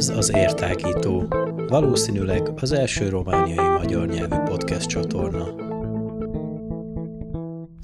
Ez az Értágító, valószínűleg az első romániai magyar nyelvű podcast csatorna.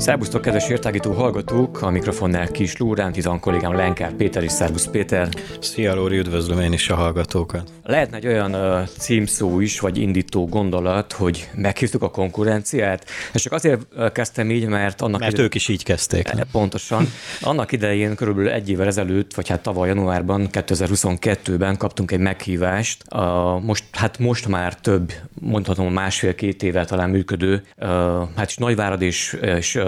Szerbusztok, kedves értágító hallgatók! A mikrofonnál Kis Lórán, tizan kollégám Lenkár Péter és Szerbusz Péter. Szia Lóri, üdvözlöm én is a hallgatókat. Lehetne egy olyan uh, címszó is, vagy indító gondolat, hogy meghívtuk a konkurenciát, és csak azért uh, kezdtem így, mert annak... Mert ide... ők is így kezdték. Ne? Pontosan. Annak idején, körülbelül egy évvel ezelőtt, vagy hát tavaly januárban, 2022-ben kaptunk egy meghívást. Uh, most, hát most már több, mondhatom másfél-két éve talán működő, uh, hát is Nagyvárad és, és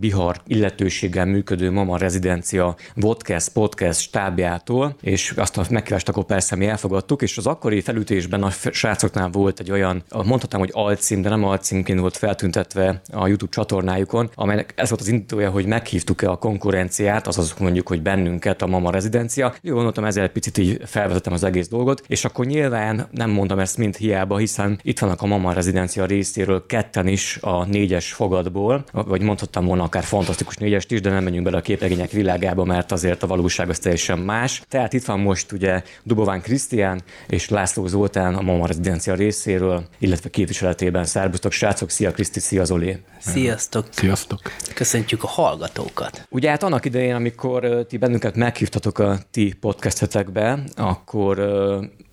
Bihar illetőséggel működő Mama Rezidencia vodcast podcast stábjától, és azt a meghívást akkor persze mi elfogadtuk, és az akkori felütésben a srácoknál volt egy olyan, mondhatnám, hogy alcím, de nem alcímként volt feltüntetve a YouTube csatornájukon, amelynek ez volt az indítója, hogy meghívtuk-e a konkurenciát, azaz mondjuk, hogy bennünket a Mama Rezidencia. Jó, gondoltam, ezzel picit így felvezetem az egész dolgot, és akkor nyilván nem mondom ezt mind hiába, hiszen itt vannak a Mama Rezidencia részéről ketten is a négyes fogadból, vagy mondhatnám játszottam volna akár fantasztikus négyest is, de nem menjünk bele a képregények világába, mert azért a valóság az teljesen más. Tehát itt van most ugye Dubován Krisztián és László Zoltán a Mama Rezidencia részéről, illetve képviseletében. Szerbusztok, srácok, szia Kriszti, szia Zoli! Sziasztok! Sziasztok! Köszöntjük a hallgatókat! Ugye hát annak idején, amikor ti bennünket meghívtatok a ti podcastetekbe, akkor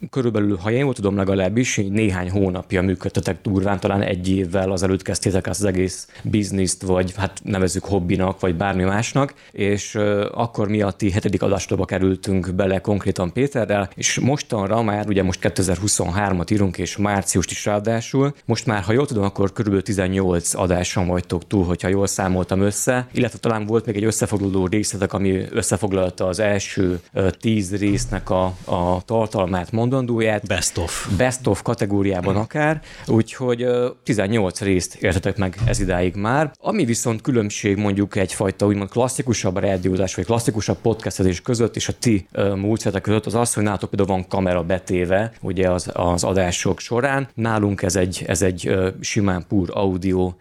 körülbelül, ha én jól tudom legalábbis, néhány hónapja működtetek durván, talán egy évvel azelőtt kezdtétek az egész bizniszt, vagy hát nevezzük hobbinak, vagy bármi másnak, és akkor mi a ti hetedik adástokba kerültünk bele konkrétan Péterrel, és mostanra már, ugye most 2023-at írunk, és márciust is ráadásul, most már, ha jól tudom, akkor körülbelül 18 adáson vagytok túl, hogyha jól számoltam össze, illetve talán volt még egy összefoglaló részletek, ami összefoglalta az első 10 résznek a, a tartalmát, mondandóját. Best of. Best of kategóriában akár, úgyhogy 18 részt értetek meg ez idáig már. Ami viszont különbség mondjuk egyfajta úgymond klasszikusabb rádiózás, vagy klasszikusabb podcastezés között és a ti módszerek között az az, hogy nálatok például van kamera betéve, ugye az, az adások során. Nálunk ez egy, ez egy simán pur audio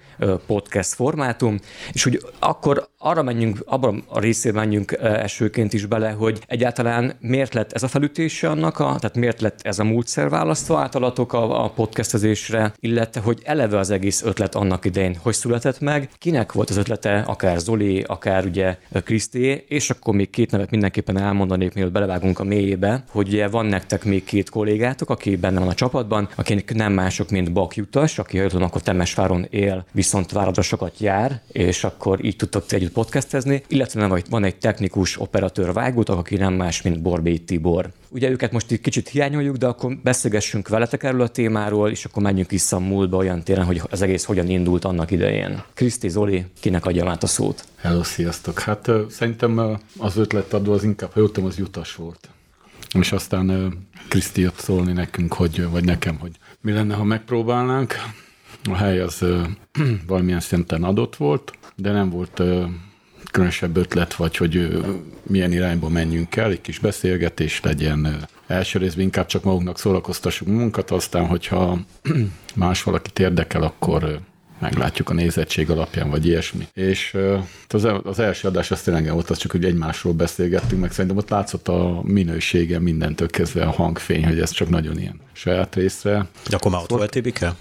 podcast formátum, és úgy akkor arra menjünk, abban a részében menjünk esőként is bele, hogy egyáltalán miért lett ez a felütése annak, a, tehát miért lett ez a módszer választva általatok a, a podcastezésre, illetve hogy eleve az egész ötlet annak idején hogy született meg, kinek volt az ötlete, akár Zoli, akár ugye Kriszté, és akkor még két nevet mindenképpen elmondanék, mielőtt belevágunk a mélyébe, hogy ugye van nektek még két kollégátok, aki benne van a csapatban, akinek nem mások, mint Bak Jutas, aki ha tudom, akkor Temesváron él, viszont Váradra sokat jár, és akkor így tudtok együtt podcastezni, illetve nem, van egy technikus operatőr vágótak, aki nem más, mint Borbé Tibor. Ugye őket most egy kicsit hiányoljuk, de akkor beszélgessünk veletek erről a témáról, és akkor menjünk vissza a múltba olyan téren, hogy az egész hogyan indult annak idején. Kriszti, Zoli, kinek adja át a szót? Hello, sziasztok! Hát szerintem az ötletadó az inkább, ha jöttem, az jutas volt. És aztán Kriszti jött szólni nekünk, hogy, vagy nekem, hogy mi lenne, ha megpróbálnánk. A hely az valamilyen szinten adott volt, de nem volt különösebb ötlet, vagy hogy milyen irányba menjünk el, egy kis beszélgetés legyen. Első részben inkább csak magunknak szórakoztassuk munkat, aztán, hogyha más valakit érdekel, akkor meglátjuk a nézettség alapján, vagy ilyesmi. És az, az első adás azt tényleg volt, az csak, hogy egymásról beszélgettünk, meg szerintem ott látszott a minősége mindentől kezdve a hangfény, hogy ez csak nagyon ilyen saját részre. De akkor már ott volt Tibike?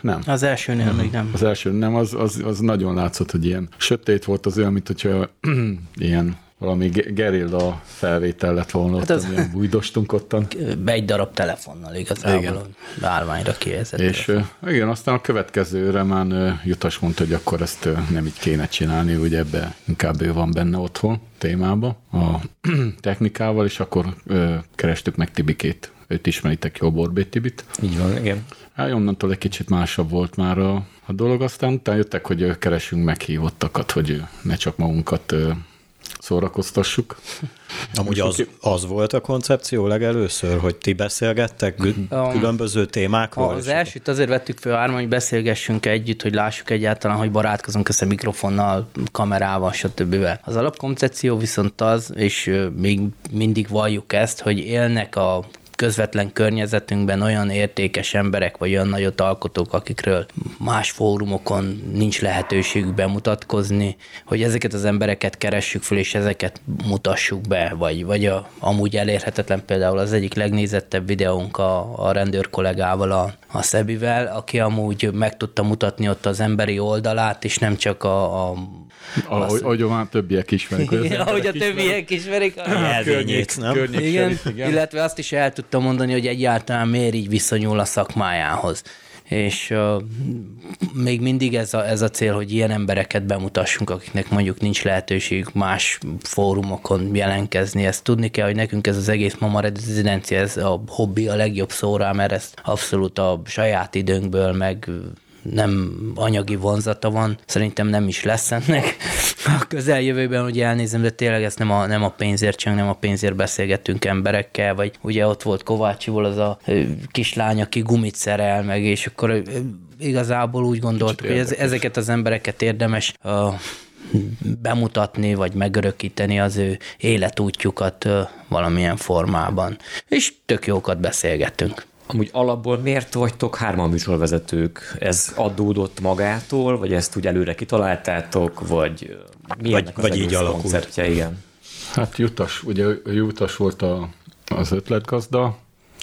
Nem. Az elsőnél nem, még nem. Az első nem, az, az, az nagyon látszott, hogy ilyen sötét volt az olyan, mint hogyha ilyen valami gerilla felvétel lett volna, hát az... ilyen bújdostunk ottan. Egy darab telefonnal igazából igen. állványra kihelyezett. És telefon. igen, aztán a következőre már Jutas mondta, hogy akkor ezt nem így kéne csinálni, hogy ebbe inkább ő van benne otthon témába a technikával, és akkor kerestük meg Tibikét. Őt ismeritek jó, Borbét Tibit. Így van, igen. Hát onnantól egy kicsit másabb volt már a, a dolog, aztán utána jöttek, hogy keresünk meghívottakat, hogy ne csak magunkat szórakoztassuk. Amúgy az, az volt a koncepció legelőször, hogy ti beszélgettek különböző témákról? Az elsőt azért vettük fel árma, hogy beszélgessünk együtt, hogy lássuk egyáltalán, hogy barátkozunk össze mikrofonnal, kamerával, stb. Az alapkoncepció viszont az, és még mindig valljuk ezt, hogy élnek a közvetlen környezetünkben olyan értékes emberek, vagy olyan nagyot alkotók, akikről más fórumokon nincs lehetőségük bemutatkozni, hogy ezeket az embereket keressük fel, és ezeket mutassuk be, vagy, vagy a, amúgy elérhetetlen például az egyik legnézettebb videónk a, a rendőr kollégával, a, a Szebivel, aki amúgy meg tudta mutatni ott az emberi oldalát, és nem csak a, a ahogy, ahogy már többiek ismerik. Igen, ahogy a többiek ismerik. A jelvényét, nem? Igen, igen, illetve azt is el tudtam mondani, hogy egyáltalán miért így viszonyul a szakmájához és uh, még mindig ez a, ez a cél, hogy ilyen embereket bemutassunk, akiknek mondjuk nincs lehetőségük más fórumokon jelentkezni. Ezt tudni kell, hogy nekünk ez az egész mama rezidencia, ez a hobbi a legjobb szóra, mert ezt abszolút a saját időnkből, meg nem anyagi vonzata van, szerintem nem is lesz ennek a közeljövőben, hogy elnézem, de tényleg ezt nem a, nem a pénzért csak nem a pénzért beszélgetünk emberekkel, vagy ugye ott volt Kovácsiból az a kislány, aki gumit szerel meg, és akkor igazából úgy gondoltuk, hogy ez, ezeket az embereket érdemes uh, bemutatni, vagy megörökíteni az ő életútjukat uh, valamilyen formában. És tök jókat beszélgettünk. Amúgy alapból miért vagytok hárman műsorvezetők? Ez adódott magától, vagy ezt úgy előre kitaláltátok, vagy mi vagy, vagy így alakult? Igen. Hát Jutas, ugye Jutas volt a, az ötletgazda,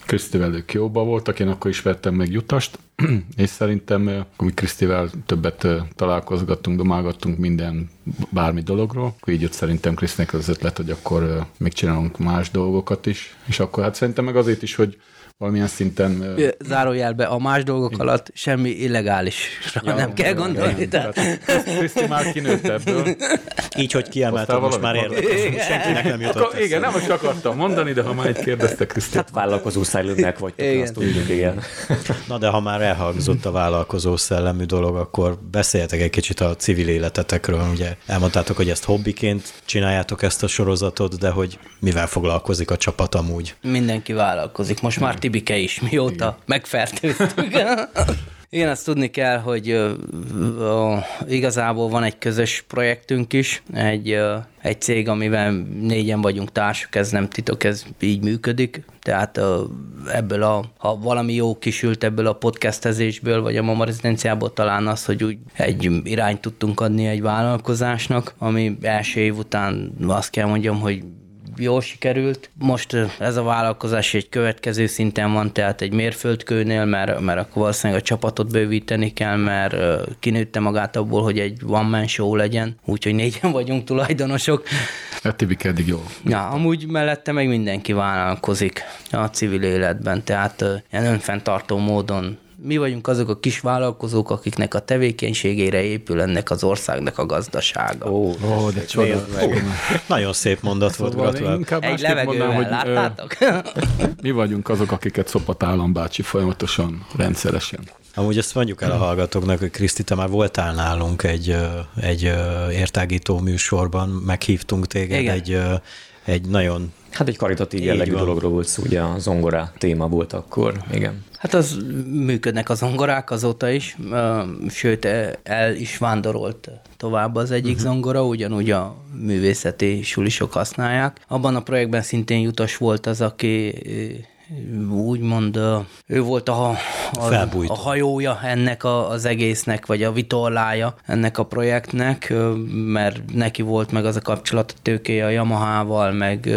Krisztivel ők jóba voltak, én akkor ismertem meg Jutast, és szerintem, mi Krisztivel többet találkozgattunk, domálgattunk minden, bármi dologról, akkor így jött szerintem Krisztinek az ötlet, hogy akkor még csinálunk más dolgokat is, és akkor hát szerintem meg azért is, hogy valamilyen szinten... Zárójelbe, a más dolgok igen. alatt semmi illegális ja, nem kell gondolni. Ja, Kriszti már kinőtt ebből. Így, hogy kiemelted, most már érdekes. Senkinek nem jutott Akkor, Igen, nem most akartam mondani, de ha már egy kérdezte Kriszti. Hát vállalkozó szelleműek vagytok, igen. azt tudjuk, igen. Na de ha már elhangzott a vállalkozó szellemű dolog, akkor beszéljetek egy kicsit a civil életetekről. Ugye elmondtátok, hogy ezt hobbiként csináljátok ezt a sorozatot, de hogy mivel foglalkozik a csapat amúgy? Mindenki vállalkozik. Most már ti Tibike is, mióta Igen. megfertőztük. Igen, azt tudni kell, hogy uh, uh, igazából van egy közös projektünk is, egy, uh, egy cég, amivel négyen vagyunk társak, ez nem titok, ez így működik. Tehát uh, ebből a, ha valami jó kisült ebből a podcastezésből, vagy a Mama Rezidenciából talán az, hogy úgy egy irányt tudtunk adni egy vállalkozásnak, ami első év után azt kell mondjam, hogy jól sikerült. Most ez a vállalkozás egy következő szinten van, tehát egy mérföldkőnél, mert, mert akkor valószínűleg a csapatot bővíteni kell, mert kinőtte magát abból, hogy egy one man show legyen, úgyhogy négyen vagyunk tulajdonosok. Hát Tibik eddig jó. Ja, amúgy mellette meg mindenki vállalkozik a civil életben, tehát ilyen önfenntartó módon mi vagyunk azok a kis vállalkozók, akiknek a tevékenységére épül ennek az országnak a gazdasága. Ó, ó de csoda. Nagyon szép mondat volt, szóval gratulálok. Egy levegővel, mondanám, hogy láttátok? mi vagyunk azok, akiket szopat állambácsi folyamatosan, rendszeresen. Amúgy ezt mondjuk el a hallgatóknak, hogy Kriszti, te már voltál nálunk egy, egy értágító műsorban, meghívtunk téged Igen. egy, egy nagyon Hát egy karitatív jellegű dologról volt szó, ugye a zongora téma volt akkor, igen. Hát az működnek a zongorák azóta is, sőt el is vándorolt tovább az egyik uh-huh. zongora, ugyanúgy a művészeti sulisok használják. Abban a projektben szintén Jutas volt az, aki úgymond ő volt a, a, a hajója ennek a, az egésznek, vagy a vitorlája ennek a projektnek, mert neki volt meg az a kapcsolat a tőkéje a Yamaha-val, meg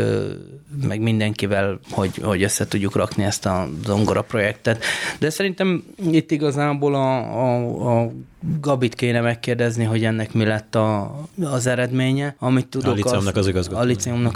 meg mindenkivel, hogy, hogy össze tudjuk rakni ezt a zongora projektet. De szerintem itt igazából a, a, a Gabit kéne megkérdezni, hogy ennek mi lett a, az eredménye, amit tudok. A liceumnak az, az igazgatónője. A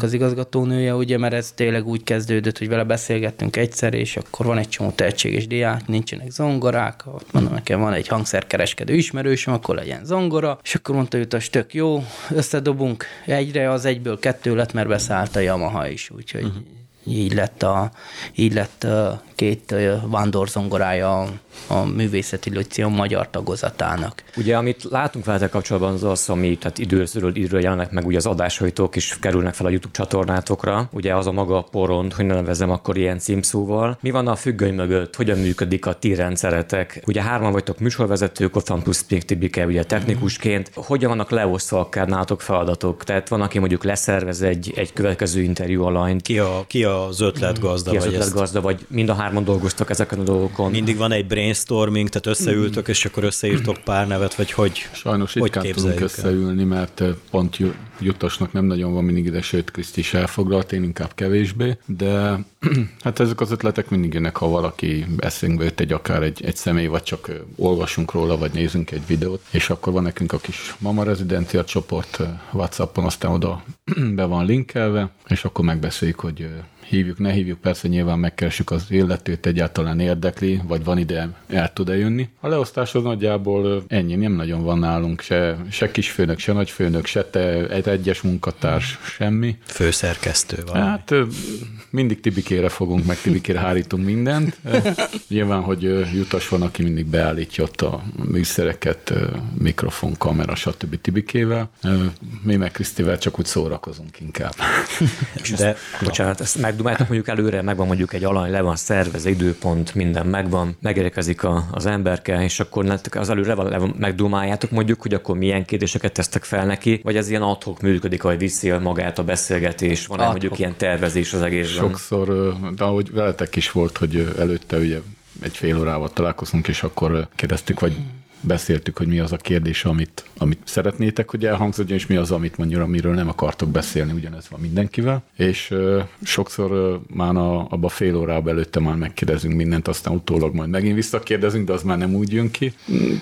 az igazgatónője, ugye, mert ez tényleg úgy kezdődött, hogy vele beszélgettünk egyszer, és akkor van egy csomó tehetséges diák, nincsenek zongorák, mondom nekem van egy hangszerkereskedő ismerősöm, akkor legyen zongora, és akkor mondta, hogy tök jó, összedobunk egyre, az egyből kettő lett, mert beszállt a Yamaha is, úgyhogy uh-huh. Így lett a, így lett a két vándorzongorája a művészeti Lucium magyar tagozatának. Ugye, amit látunk veletek kapcsolatban, az az, ami tehát időről időről jelennek meg, ugye az adásaitok is kerülnek fel a YouTube csatornátokra. Ugye az a maga porond, hogy ne nevezem akkor ilyen címszóval. Mi van a függöny mögött? Hogyan működik a ti rendszeretek? Ugye hárman vagytok műsorvezetők, ott van plusz Tibike, ugye technikusként. Hogyan vannak leosztva akár nálatok feladatok? Tehát van, aki mondjuk leszervez egy, egy következő interjú alanyt. Ki a, ki a az ötletgazda? Ki az vagy ezt- ötletgazda, vagy mind a hárman dolgoztak ezeken a dolgokon. Mindig van egy brainstorming, tehát összeültök, és akkor összeírtok pár nevet, vagy hogy, Sajnos hogy ritkán tudunk összeülni, mert eh, pont Ju- Jutasnak nem nagyon van mindig ide, sőt Kriszti is elfoglalt, én inkább kevésbé, de hát ezek az ötletek mindig jönnek, ha valaki eszünkbe jött egy akár egy, egy személy, vagy csak ö, olvasunk róla, vagy nézünk egy videót, és akkor van nekünk a kis Mama Rezidencia csoport ö, Whatsappon, aztán oda be van linkelve, és akkor megbeszéljük, hogy hívjuk, ne hívjuk, persze nyilván megkeresjük az illetőt, egyáltalán érdekli, vagy van ide, el tud-e jönni. A leosztás az nagyjából ennyi, nem nagyon van nálunk, se, se kisfőnök, se nagyfőnök, se te, egy egyes munkatárs, semmi. főszerkesztő van. Hát mindig Tibikére fogunk, meg Tibikére hárítunk mindent. Nyilván, hogy Jutas van, aki mindig beállítja ott a műszereket, mikrofon, kamera, stb. Tibikével. Mi meg Krisztivel csak úgy szórakozunk inkább. De Bocsánat, ezt megdumáltak mondjuk előre, megvan mondjuk egy alany, le van szervezve, időpont, minden megvan, megérkezik a, az emberke, és akkor az előre van, le van, megdumáljátok mondjuk, hogy akkor milyen kérdéseket tesztek fel neki, vagy ez ilyen adhok működik, ahogy viszi magát a beszélgetés, van-e Ad mondjuk ilyen tervezés az egészben? Sokszor, de ahogy veletek is volt, hogy előtte ugye egy fél órával találkozunk, és akkor kérdeztük, vagy beszéltük, hogy mi az a kérdés, amit, amit szeretnétek, hogy elhangzódjon, és mi az, amit mondjuk, amiről nem akartok beszélni, ugyanez van mindenkivel. És ö, sokszor ö, már a, abba fél órában előtte már megkérdezünk mindent, aztán utólag majd megint visszakérdezünk, de az már nem úgy jön ki.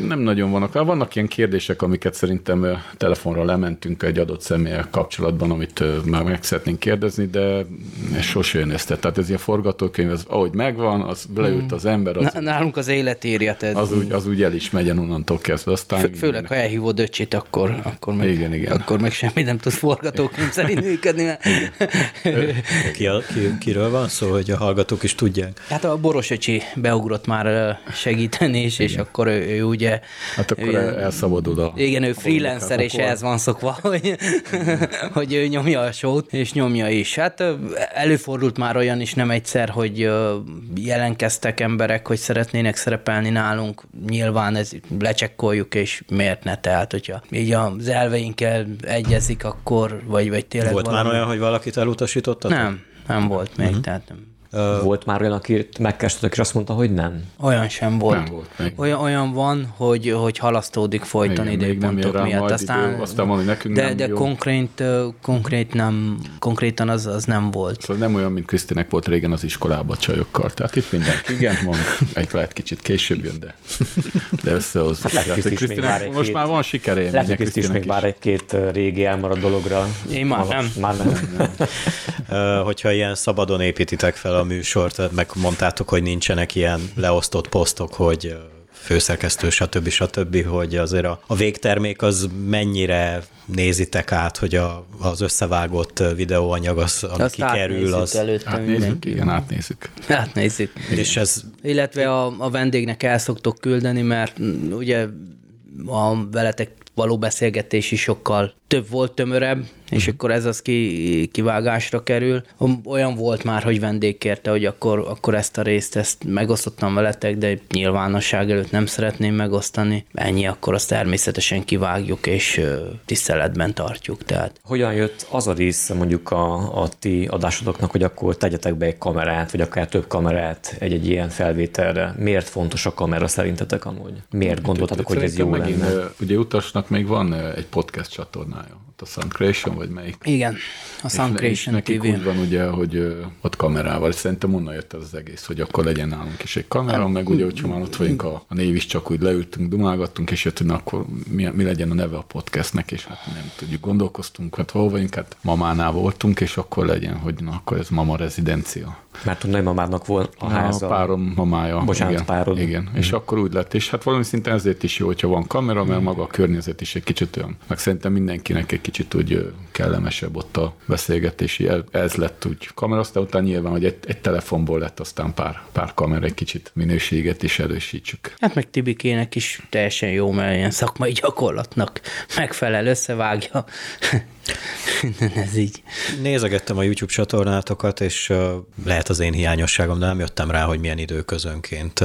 Nem nagyon vannak. Hát Vannak ilyen kérdések, amiket szerintem ö, telefonra lementünk egy adott személyel kapcsolatban, amit ö, már meg szeretnénk kérdezni, de ez sose jön ezt. Tehát ez ilyen forgatókönyv, az, ahogy megvan, az leült az ember, az, nálunk az élet írja, tehát az, úgy, az úgy el is megy onnantól kezdve. Aztán Fő, főleg, ha elhívod öcsit, akkor, akkor, meg, Igen, igen. akkor meg semmi nem tud forgatókönyv szerint működni. Mert... ki, a, ki, kiről van szó, hogy a hallgatók is tudják? Hát a Boros öcsi beugrott már segíteni is, és akkor ő, ő ugye... Hát akkor ő, el, elszabadul a... Igen, ő freelancer, és ehhez van szokva, hogy, hogy ő nyomja a sót, és nyomja is. Hát előfordult már olyan is nem egyszer, hogy ö, jelenkeztek emberek, hogy szeretnének szerepelni nálunk. Nyilván ez lecsekkoljuk, és miért ne? Tehát, hogyha így az elveinkkel egyezik, akkor, vagy, vagy tényleg Volt valami... már olyan, hogy valakit elutasítottatok? Nem, nem volt még, uh-huh. tehát nem. Volt már olyan, aki megkerestetek, és azt mondta, hogy nem. Olyan sem volt. Nem volt még. Olyan, olyan van, hogy, hogy halasztódik folyton Igen, időpontok miatt. Aztán, idő, aztán van, hogy nekünk de, nem de jó. konkrét, konkrét nem, konkrétan az, az nem volt. Szóval nem olyan, mint Krisztinek volt régen az iskolában csajokkal. Tehát itt mindenki igen mond, egy lehet kicsit később jön, de, de összehoz. Hát Krisztinek most már van sikerélménye Lehet, hogy is még bár egy-két régi elmaradt dologra. Én már nem. Már nem. Hogyha ilyen szabadon építitek fel a műsort, meg mondtátok, hogy nincsenek ilyen leosztott posztok, hogy főszerkesztő, stb. stb., hogy azért a, a végtermék az mennyire nézitek át, hogy a, az összevágott videóanyag, az, ami Azt kikerül, az... előtte Átnézzük, mindenki. igen, átnézzük. Átnézzük. És ez Illetve a, a vendégnek el szoktok küldeni, mert ugye a veletek való beszélgetés is sokkal több volt, tömörebb, és akkor ez az ki, kivágásra kerül. Olyan volt már, hogy vendég kérte, hogy akkor, akkor ezt a részt ezt megosztottam veletek, de nyilvánosság előtt nem szeretném megosztani. Ennyi, akkor azt természetesen kivágjuk, és tiszteletben tartjuk. Tehát Hogyan jött az a része mondjuk a, a ti adásodoknak, hogy akkor tegyetek be egy kamerát, vagy akár több kamerát egy-egy ilyen felvételre? Miért fontos a kamera szerintetek amúgy? Miért gondoltatok, hogy ez jó megint, lenne? Ugye utasnak még van egy podcast csatornája, ott a Sound Creation, vagy melyik? igen, a Sound és Creation nekik TV. úgy van ugye, hogy ott kamerával, szerintem onnan jött ez az egész, hogy akkor legyen nálunk is egy kamera, meg ugye, hogyha már ott vagyunk a, a név is, csak úgy leültünk, dumálgattunk, és jött, hogy na, akkor mi, mi, legyen a neve a podcastnek, és hát nem tudjuk, gondolkoztunk, hát hol vagyunk, hát mamánál voltunk, és akkor legyen, hogy na, akkor ez mama rezidencia. Mert a nagymamának volt a A háza. párom mamája. Bocsánat, igen, párod. Igen, és akkor úgy lett, és hát valami szinten ezért is jó, hogyha van kamera, mert maga a környezet is egy kicsit olyan, meg szerintem mindenkinek egy kicsit úgy ö, kellemesebb ott a beszélgetési, ez lett úgy kamera, aztán utána nyilván, hogy egy, egy telefonból lett aztán pár, pár kamera, egy kicsit minőséget is erősítsük. Hát meg Tibikének is teljesen jó, mert ilyen szakmai gyakorlatnak megfelel, összevágja. Ez így. nézegettem a YouTube csatornátokat, és lehet az én hiányosságom, de nem jöttem rá, hogy milyen időközönként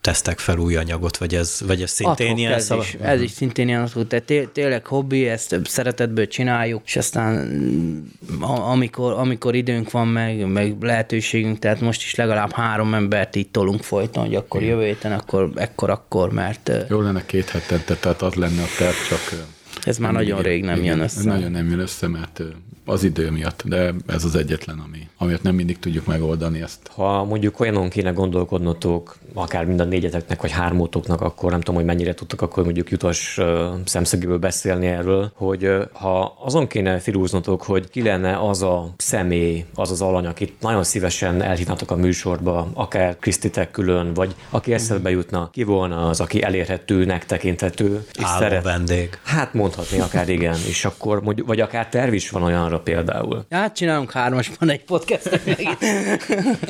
tesztek fel új anyagot, vagy ez, vagy ez szintén Adhok ilyen ez szava? is, ez is szintén ilyen adhok, tehát té- tényleg hobbi, ezt szeretetből csináljuk, és aztán mm, amikor, amikor időnk van meg, meg lehetőségünk, tehát most is legalább három embert így tolunk folyton, hogy akkor jövő héten, akkor ekkor, akkor, mert Jó lenne két hetente, tehát az lenne a terv, csak... ez már nagyon rég nem igen, jön össze. Nagyon nem jön össze, mert az idő miatt, de ez az egyetlen, ami, amit nem mindig tudjuk megoldani ezt. Ha mondjuk olyanon kéne gondolkodnotok, akár mind a négyeteknek, vagy hármótoknak, akkor nem tudom, hogy mennyire tudtok akkor mondjuk jutas szemszögéből beszélni erről, hogy ha azon kéne filúznotok, hogy ki lenne az a személy, az az alany, akit nagyon szívesen elhívnátok a műsorba, akár Krisztitek külön, vagy aki eszedbe jutna, ki volna az, aki elérhetőnek tekinthető, és Álló szeret, vendég. Hát mondhatni akár igen, és akkor mondjuk, vagy akár terv is van olyanra például. Hát csinálunk hármasban egy podcastet megint.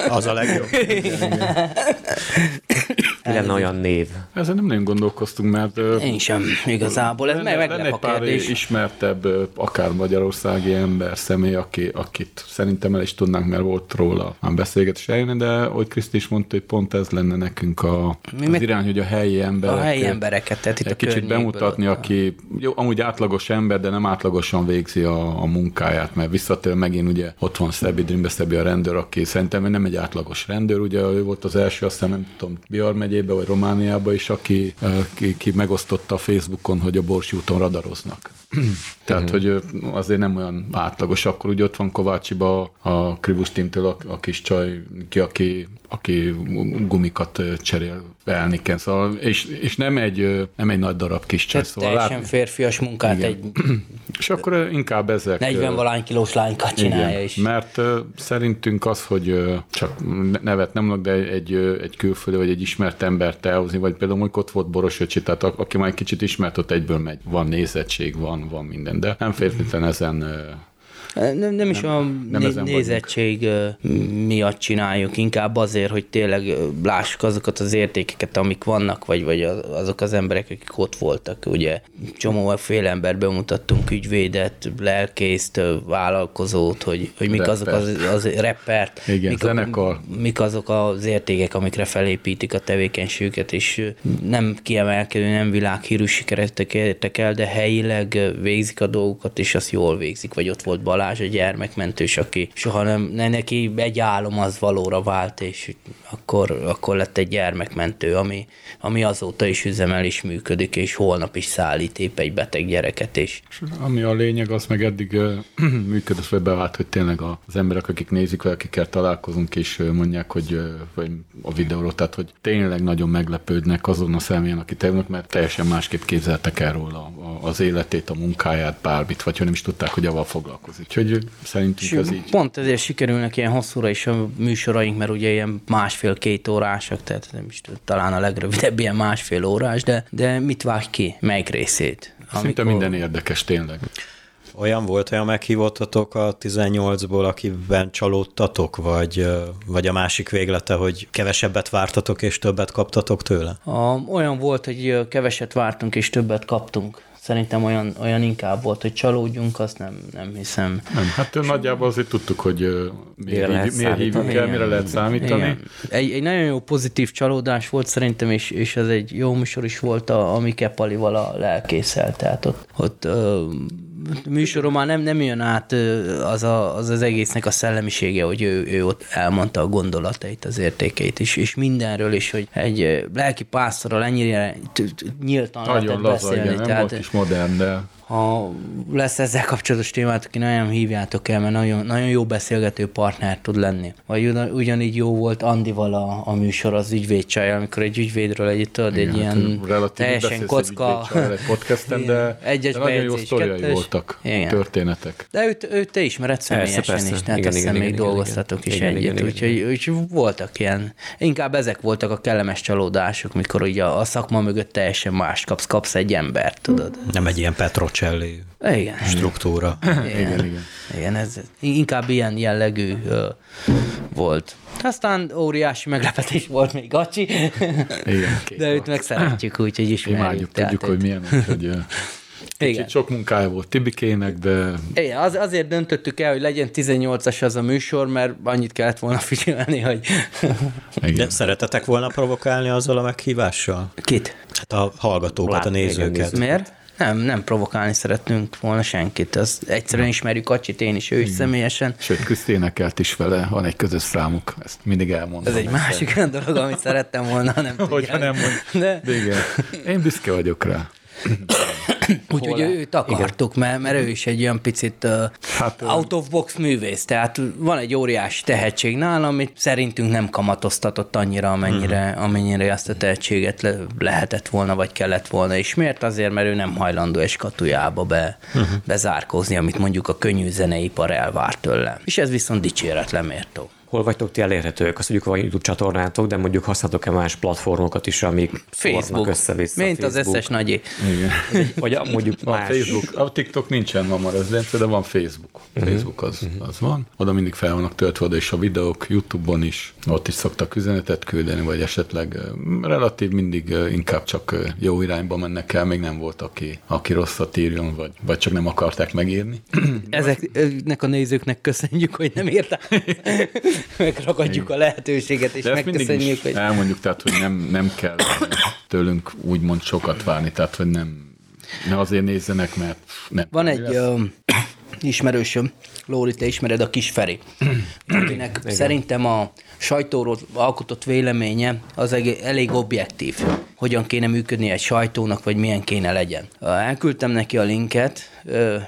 Az a legjobb. Ki lenne olyan név? Ezen nem nagyon gondolkoztunk, mert Én sem igazából, ez meg lenne egy pár kérdés. ismertebb, akár magyarországi ember, személy, aki, akit szerintem el is tudnánk, mert volt róla már beszélgetés eljönni, de hogy Kriszti is mondta, hogy pont ez lenne nekünk a, Mi az meg- irány, hogy a helyi emberek. A helyi embereket, tehát itt egy a kicsit bemutatni, aki jó, amúgy átlagos ember, de nem átlagosan végzi a, a munkáját, mert visszatér megint ugye ott van Szebi Drimbe, Szebi a rendőr, aki szerintem nem egy átlagos rendőr, ugye ő volt az első, azt hiszem, nem tudom, Bihar megyébe vagy Romániába is, aki, eh, ki, ki megosztotta a Facebookon, hogy a Borsi úton radaroznak. Tehát, hogy ő azért nem olyan átlagos. Akkor ugye ott van Kovácsiba a Krivus Teamtől a, a kis csaj, ki, aki, aki gumikat cserél elniken, szóval, és, és nem egy, nem egy nagy darab kis csaj, Tehát szóval teljesen látni. férfias munkát Igen. egy És akkor inkább ezek... ö, 40 valány kilós lánykat csinálja igen, is. mert szerintünk az, hogy csak ne- nevet nem mondok, de egy, egy külföldi vagy egy ismert embert elhozni, vagy például mondjuk ott volt Boros Öcsi, tehát aki már egy kicsit ismert, ott egyből megy. Van nézettség, van, van minden, de nem feltétlenül ezen uh, Nem, nem is a nem né- nézettség ö, miatt csináljuk, inkább azért, hogy tényleg lássuk azokat az értékeket, amik vannak, vagy, vagy az- azok az emberek, akik ott voltak. Ugye csomó fél ember bemutattunk, ügyvédet, lelkészt, vállalkozót, hogy, hogy mik azok az, az reppert, Igen, mik, zenekar. mik azok az értékek, amikre felépítik a tevékenységüket, és nem kiemelkedő, nem világhírű sikereket értek el, de helyileg végzik a dolgokat, és azt jól végzik, vagy ott volt Balázs, a gyermekmentős, aki soha nem, ne, neki egy álom az valóra vált, és akkor, akkor lett egy gyermekmentő, ami, ami azóta is üzemel és működik, és holnap is szállít épp egy beteg gyereket, és Ami a lényeg, az meg eddig működött, vagy bevált, hogy tényleg az emberek, akik nézik, vagy akikkel találkozunk, és mondják, hogy vagy a videóról, tehát hogy tényleg nagyon meglepődnek azon a személyen, aki tegnap, mert teljesen másképp képzeltek el róla az életét, a munkáját, bármit, vagy hogy nem is tudták, hogy avval foglalkozik. Úgyhogy szerintünk ez így. Pont ezért sikerülnek ilyen hosszúra is a műsoraink, mert ugye ilyen másfél-két órásak, tehát nem is tudom, talán a legrövidebb ilyen másfél órás, de, de mit vág ki? Melyik részét? Szinte minden érdekes, tényleg. Olyan volt, olyan meghívottatok a 18-ból, akiben csalódtatok, vagy, vagy a másik véglete, hogy kevesebbet vártatok és többet kaptatok tőle? A, olyan volt, hogy keveset vártunk és többet kaptunk. Szerintem olyan, olyan inkább volt, hogy csalódjunk, azt nem, nem hiszem. Nem, hát ö, nagyjából azért tudtuk, hogy Mire miért, lehet hívjuk, miért hívjuk számítani? el, mire lehet számítani. Igen. Egy, egy nagyon jó pozitív csalódás volt szerintem, és, és ez egy jó műsor is volt, a, ami Kepalival a lelkészel. Tehát ott, ott ö, műsoron már nem, nem jön át az, a, az az egésznek a szellemisége, hogy ő, ő ott elmondta a gondolatait, az értékeit, és, és mindenről is, hogy egy lelki pásztorral ennyire nyíltan Nagyon lehetett laza, beszélni. igen, nem tehát, volt is modern, de ha lesz ezzel kapcsolatos témát, aki nagyon hívjátok el, mert nagyon, nagyon jó beszélgető partner tud lenni. Vagy ugyan, ugyanígy jó volt Andival a, a műsor az ügyvédcsaj, amikor egy ügyvédről egy, tudod, egy Igen, hát ilyen relatív teljesen kocka. egy egy podcasten, de, Egyes de nagyon jó sztoriai voltak, Igen. történetek. De őt, őt te ismered személyesen persze. is, tehát Igen, igen, még dolgoztatok igen. is Igen, együtt, igen, igen, úgyhogy, úgyhogy voltak ilyen, inkább ezek voltak a kellemes csalódások, mikor ugye a, szakma mögött teljesen más kapsz, kapsz egy embert, tudod. Nem egy ilyen Petrocelli Igen. struktúra. Igen, Igen, igen. igen ez inkább ilyen jellegű ö, volt. Aztán óriási meglepetés volt még Gacsi, Igen, de őt meg szeretjük, úgyhogy ismerjük. Imádjuk, tehát tudjuk, hogy milyen, hogy Kicsit Igen. sok munkája volt Tibikének, de Igen, az, azért döntöttük el, hogy legyen 18-as az a műsor, mert annyit kellett volna figyelni, hogy igen. De szeretetek volna provokálni azzal a meghívással? kit. Hát a hallgatókat, Lát- a igen, nézőket. nézőket. Miért? Nem, nem provokálni szeretnünk volna senkit. Az egyszerűen ismerjük Acsit, én is, ő is személyesen. Sőt, Kriszti énekelt is vele, van egy közös számuk, ezt mindig elmondom. Ez egy másik olyan dolog, amit szerettem volna, nem Hogyha nem mond. De, De igen, én büszke vagyok rá. úgyhogy őt akartuk, mert, mert ő is egy olyan picit uh, Hát, out of box művész, tehát van egy óriási tehetség nála, amit szerintünk nem kamatoztatott annyira, amennyire, uh-huh. amennyire azt a tehetséget le, lehetett volna, vagy kellett volna. És miért? Azért, mert ő nem hajlandó egy skatujába be, uh-huh. bezárkózni, amit mondjuk a könnyű zeneipar elvár tőle. És ez viszont dicséretlen méltó. Hol vagytok ti elérhetők? Azt mondjuk van YouTube csatornátok, de mondjuk használtok-e más platformokat is, amik Facebook, össze-vissza? mint az Facebook. összes nagyi. Igen. Vagy a- mondjuk más. Facebook, a TikTok nincsen ma már rezidence, de van Facebook. Facebook az, az van. Oda mindig fel vannak töltve oda is a videók, Youtube-on is. Ott is szoktak üzenetet küldeni, vagy esetleg relatív mindig inkább csak jó irányba mennek el. Még nem volt, aki, aki rosszat írjon, vagy, vagy csak nem akarták megírni. Ezeknek a nézőknek köszönjük, hogy nem írták. Megragadjuk a lehetőséget, és megköszönjük, hogy... elmondjuk, tehát, hogy nem, nem kell tőlünk úgymond sokat várni, tehát, hogy nem, ne azért nézzenek, mert nem. Van egy ö, ismerősöm, Lóri, te ismered a kis Feri, akinek szerintem a sajtóról alkotott véleménye az elég objektív. Hogyan kéne működni egy sajtónak, vagy milyen kéne legyen. Elküldtem neki a linket,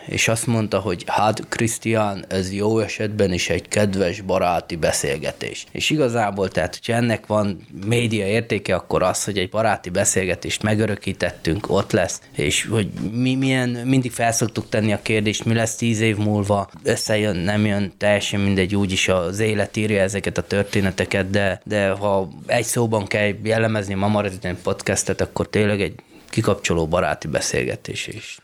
és azt mondta, hogy hát Krisztián, ez jó esetben is egy kedves baráti beszélgetés. És igazából, tehát, hogyha ennek van média értéke, akkor az, hogy egy baráti beszélgetést megörökítettünk, ott lesz, és hogy mi milyen, mindig felszoktuk tenni a kérdést, mi lesz tíz év múlva, összejön, nem jön, teljesen mindegy, úgyis az élet írja ezeket a történeteket, de, de ha egy szóban kell jellemezni a Mama Resident podcastet, akkor tényleg egy kikapcsoló baráti beszélgetés is.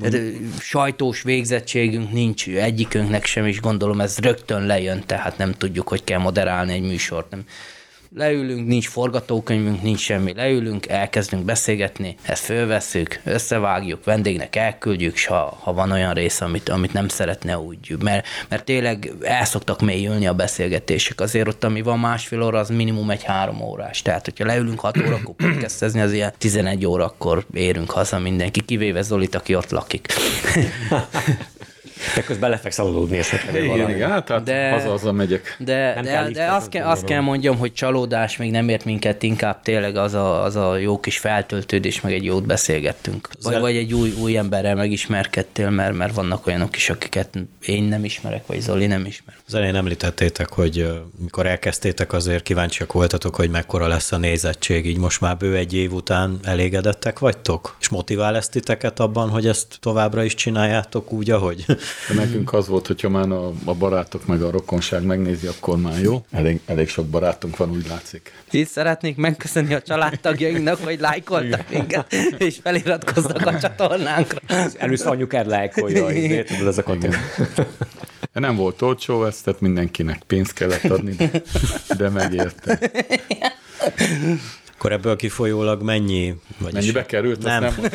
Tehát, sajtós végzettségünk nincs egyikünknek sem, és gondolom ez rögtön lejön, tehát nem tudjuk, hogy kell moderálni egy műsort. Nem. Leülünk, nincs forgatókönyvünk, nincs semmi, leülünk, elkezdünk beszélgetni, ezt fölvesszük, összevágjuk, vendégnek elküldjük, és ha, ha van olyan rész, amit, amit nem szeretne úgy, mert, mert tényleg el szoktak mélyülni a beszélgetések, azért ott, ami van másfél óra, az minimum egy három órás, tehát hogyha leülünk hat órakor podcastezni, az ilyen 11 órakor érünk haza mindenki, kivéve Zolit, aki ott lakik. Te közben lefeksz aludni esetleg. Igen, valami. igen, hát, hát De- haza-haza megyek. De, Nem de, kell de azt, kell, azt kell mondjam, hogy csalódás még nem ért minket, inkább tényleg az a, az a jó kis feltöltődés, meg egy jót beszélgettünk. Vagy, vagy egy új, új emberrel megismerkedtél, mert, mert vannak olyanok is, akiket én nem ismerek, vagy Zoli nem ismer. Az elején említettétek, hogy mikor elkezdtétek, azért kíváncsiak voltatok, hogy mekkora lesz a nézettség, így most már bő egy év után elégedettek vagytok? És motivál ezt titeket abban, hogy ezt továbbra is csináljátok úgy, ahogy? De nekünk az volt, hogyha már a, a barátok meg a rokonság megnézi, akkor már jó. Elég, elég sok barátunk van, úgy látszik. Itt szeretnék megköszönni a családtagjainknak, hogy lájkoltak minket, és feliratkoznak a csatornánkra. Először anyukád lájkolja, tudod, ez a kontent. De nem volt olcsó ez, tehát mindenkinek pénzt kellett adni, de, de megérte. Akkor ebből kifolyólag mennyi? Vagyis Mennyibe került? Nem. Azt nem.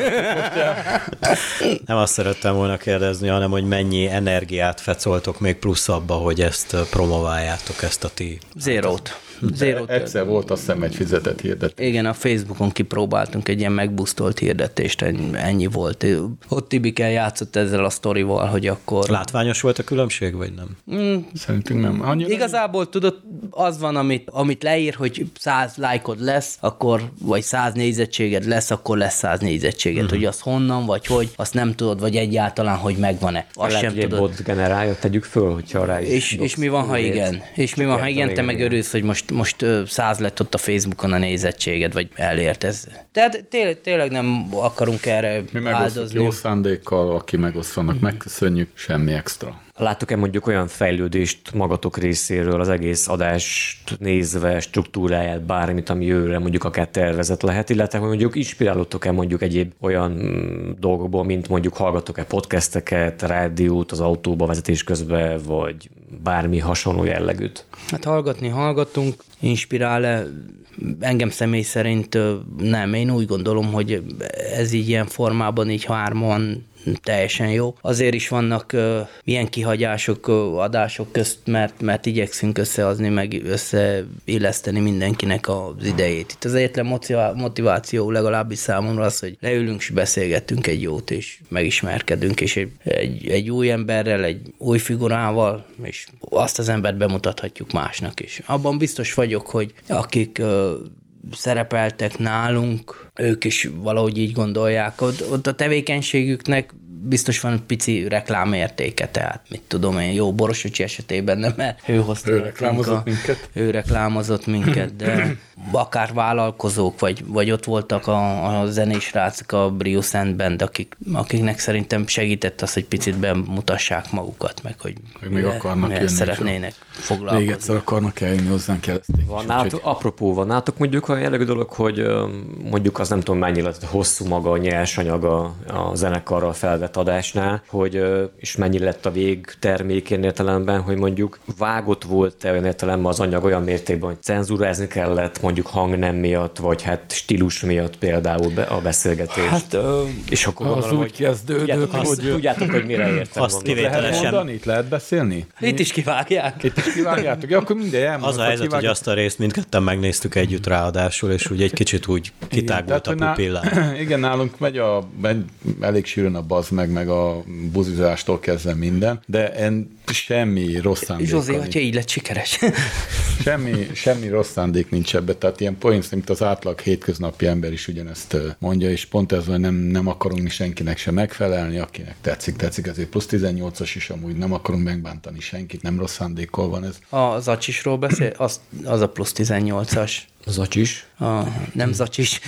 Nem azt szerettem volna kérdezni, hanem hogy mennyi energiát fecoltok még plusz abba, hogy ezt promováljátok, ezt a ti. Zérót. Zérót. Egyszer volt azt hiszem egy fizetett hirdetés. Igen, a Facebookon kipróbáltunk egy ilyen megbusztolt hirdetést, ennyi, volt. Ott Tibike játszott ezzel a sztorival, hogy akkor... Látványos volt a különbség, vagy nem? Mm, Szerintünk nem. Annyira Igazából tudod, az van, amit, amit leír, hogy 100 lájkod lesz, akkor, vagy 100 nézettséged lesz, akkor lesz 100 nézettséged. Uh-huh. Hogy az honnan, vagy hogy, azt nem tudod, vagy egyáltalán, hogy megvan-e. Azt Lehet, sem hogy tudod. bot generálja, tegyük föl, hogyha rá is És, és mi van, ha igen? És mi van, ha igen, te meg örülsz, hogy most, most száz lett ott a Facebookon a nézettséged, vagy elért ez. Tehát tényleg, tényleg nem akarunk erre Mi megosztjuk áldozni. jó szándékkal, aki megosztanak, megköszönjük, semmi extra. Láttok-e mondjuk olyan fejlődést magatok részéről az egész adást nézve, struktúráját, bármit, ami jövőre mondjuk akár tervezet lehet, illetve hogy mondjuk inspirálódtok-e mondjuk egyéb olyan dolgokból, mint mondjuk hallgatok-e podcasteket, rádiót az autóba vezetés közben, vagy bármi hasonló jellegűt? Hát hallgatni hallgatunk, inspirál-e? engem személy szerint nem. Én úgy gondolom, hogy ez így ilyen formában így hárman teljesen jó. Azért is vannak uh, ilyen kihagyások uh, adások közt, mert, mert igyekszünk összehozni, meg összeilleszteni mindenkinek az idejét. Itt az egyetlen motiváció legalábbis számomra az, hogy leülünk és beszélgetünk egy jót, és megismerkedünk, és egy, egy, egy új emberrel, egy új figurával, és azt az embert bemutathatjuk másnak is. Abban biztos vagyok, hogy akik uh, szerepeltek nálunk, ők is valahogy így gondolják. Ott, ott a tevékenységüknek biztos van egy pici reklámértéke, tehát mit tudom én, jó Borosocsi esetében nem, mert ő hozta ő reklámozott a, minket. Ő reklámozott minket, de akár vállalkozók, vagy, vagy ott voltak a, a zenés rácok, a Brio Sand Band, akik, akiknek szerintem segített az, hogy picit bemutassák magukat, meg hogy még akarnak jönni, szeretnének foglalkozni. Még egyszer akarnak eljönni hozzánk jelezték. Van nátok, apropó, van nátok mondjuk olyan jellegű dolog, hogy mondjuk az nem tudom mennyi lett hosszú maga a nyersanyag a, a zenekarral felvett adásnál, hogy és mennyi lett a végtermék én értelemben, hogy mondjuk vágott volt-e olyan értelemben az anyag olyan mértékben, hogy cenzúrázni kellett, mondjuk hangnem miatt, vagy hát stílus miatt például be, a beszélgetés. Hát, ö, és akkor az gondolom, úgy kezdődött, tudjátok, hogy... tudjátok, hogy mire értem. Azt gondolom. Lehet kivételesen mondani? Itt lehet beszélni? Itt is kivágják. Itt is kivágjátok? Ja, akkor minden elmondom. Az a helyzet, hogy azt a részt mindketten megnéztük együtt ráadásul, és úgy egy kicsit úgy kitágult a pupillám. Igen, nálunk megy, a, megy elég sűrűn a baz meg, meg a buzizástól kezdve minden, de en semmi rossz szándék. Zsózé, hogyha így lett sikeres. semmi, semmi rossz szándék nincs ebbe, tehát ilyen poénsz, mint az átlag hétköznapi ember is ugyanezt mondja, és pont ez, hogy nem, nem akarunk mi senkinek se megfelelni, akinek tetszik, tetszik, ezért plusz 18-as is amúgy nem akarunk megbántani senkit, nem rossz szándékkal van ez. A Zacsisról beszél, az, az a plusz 18-as. Zacsis? A, nem zacsis.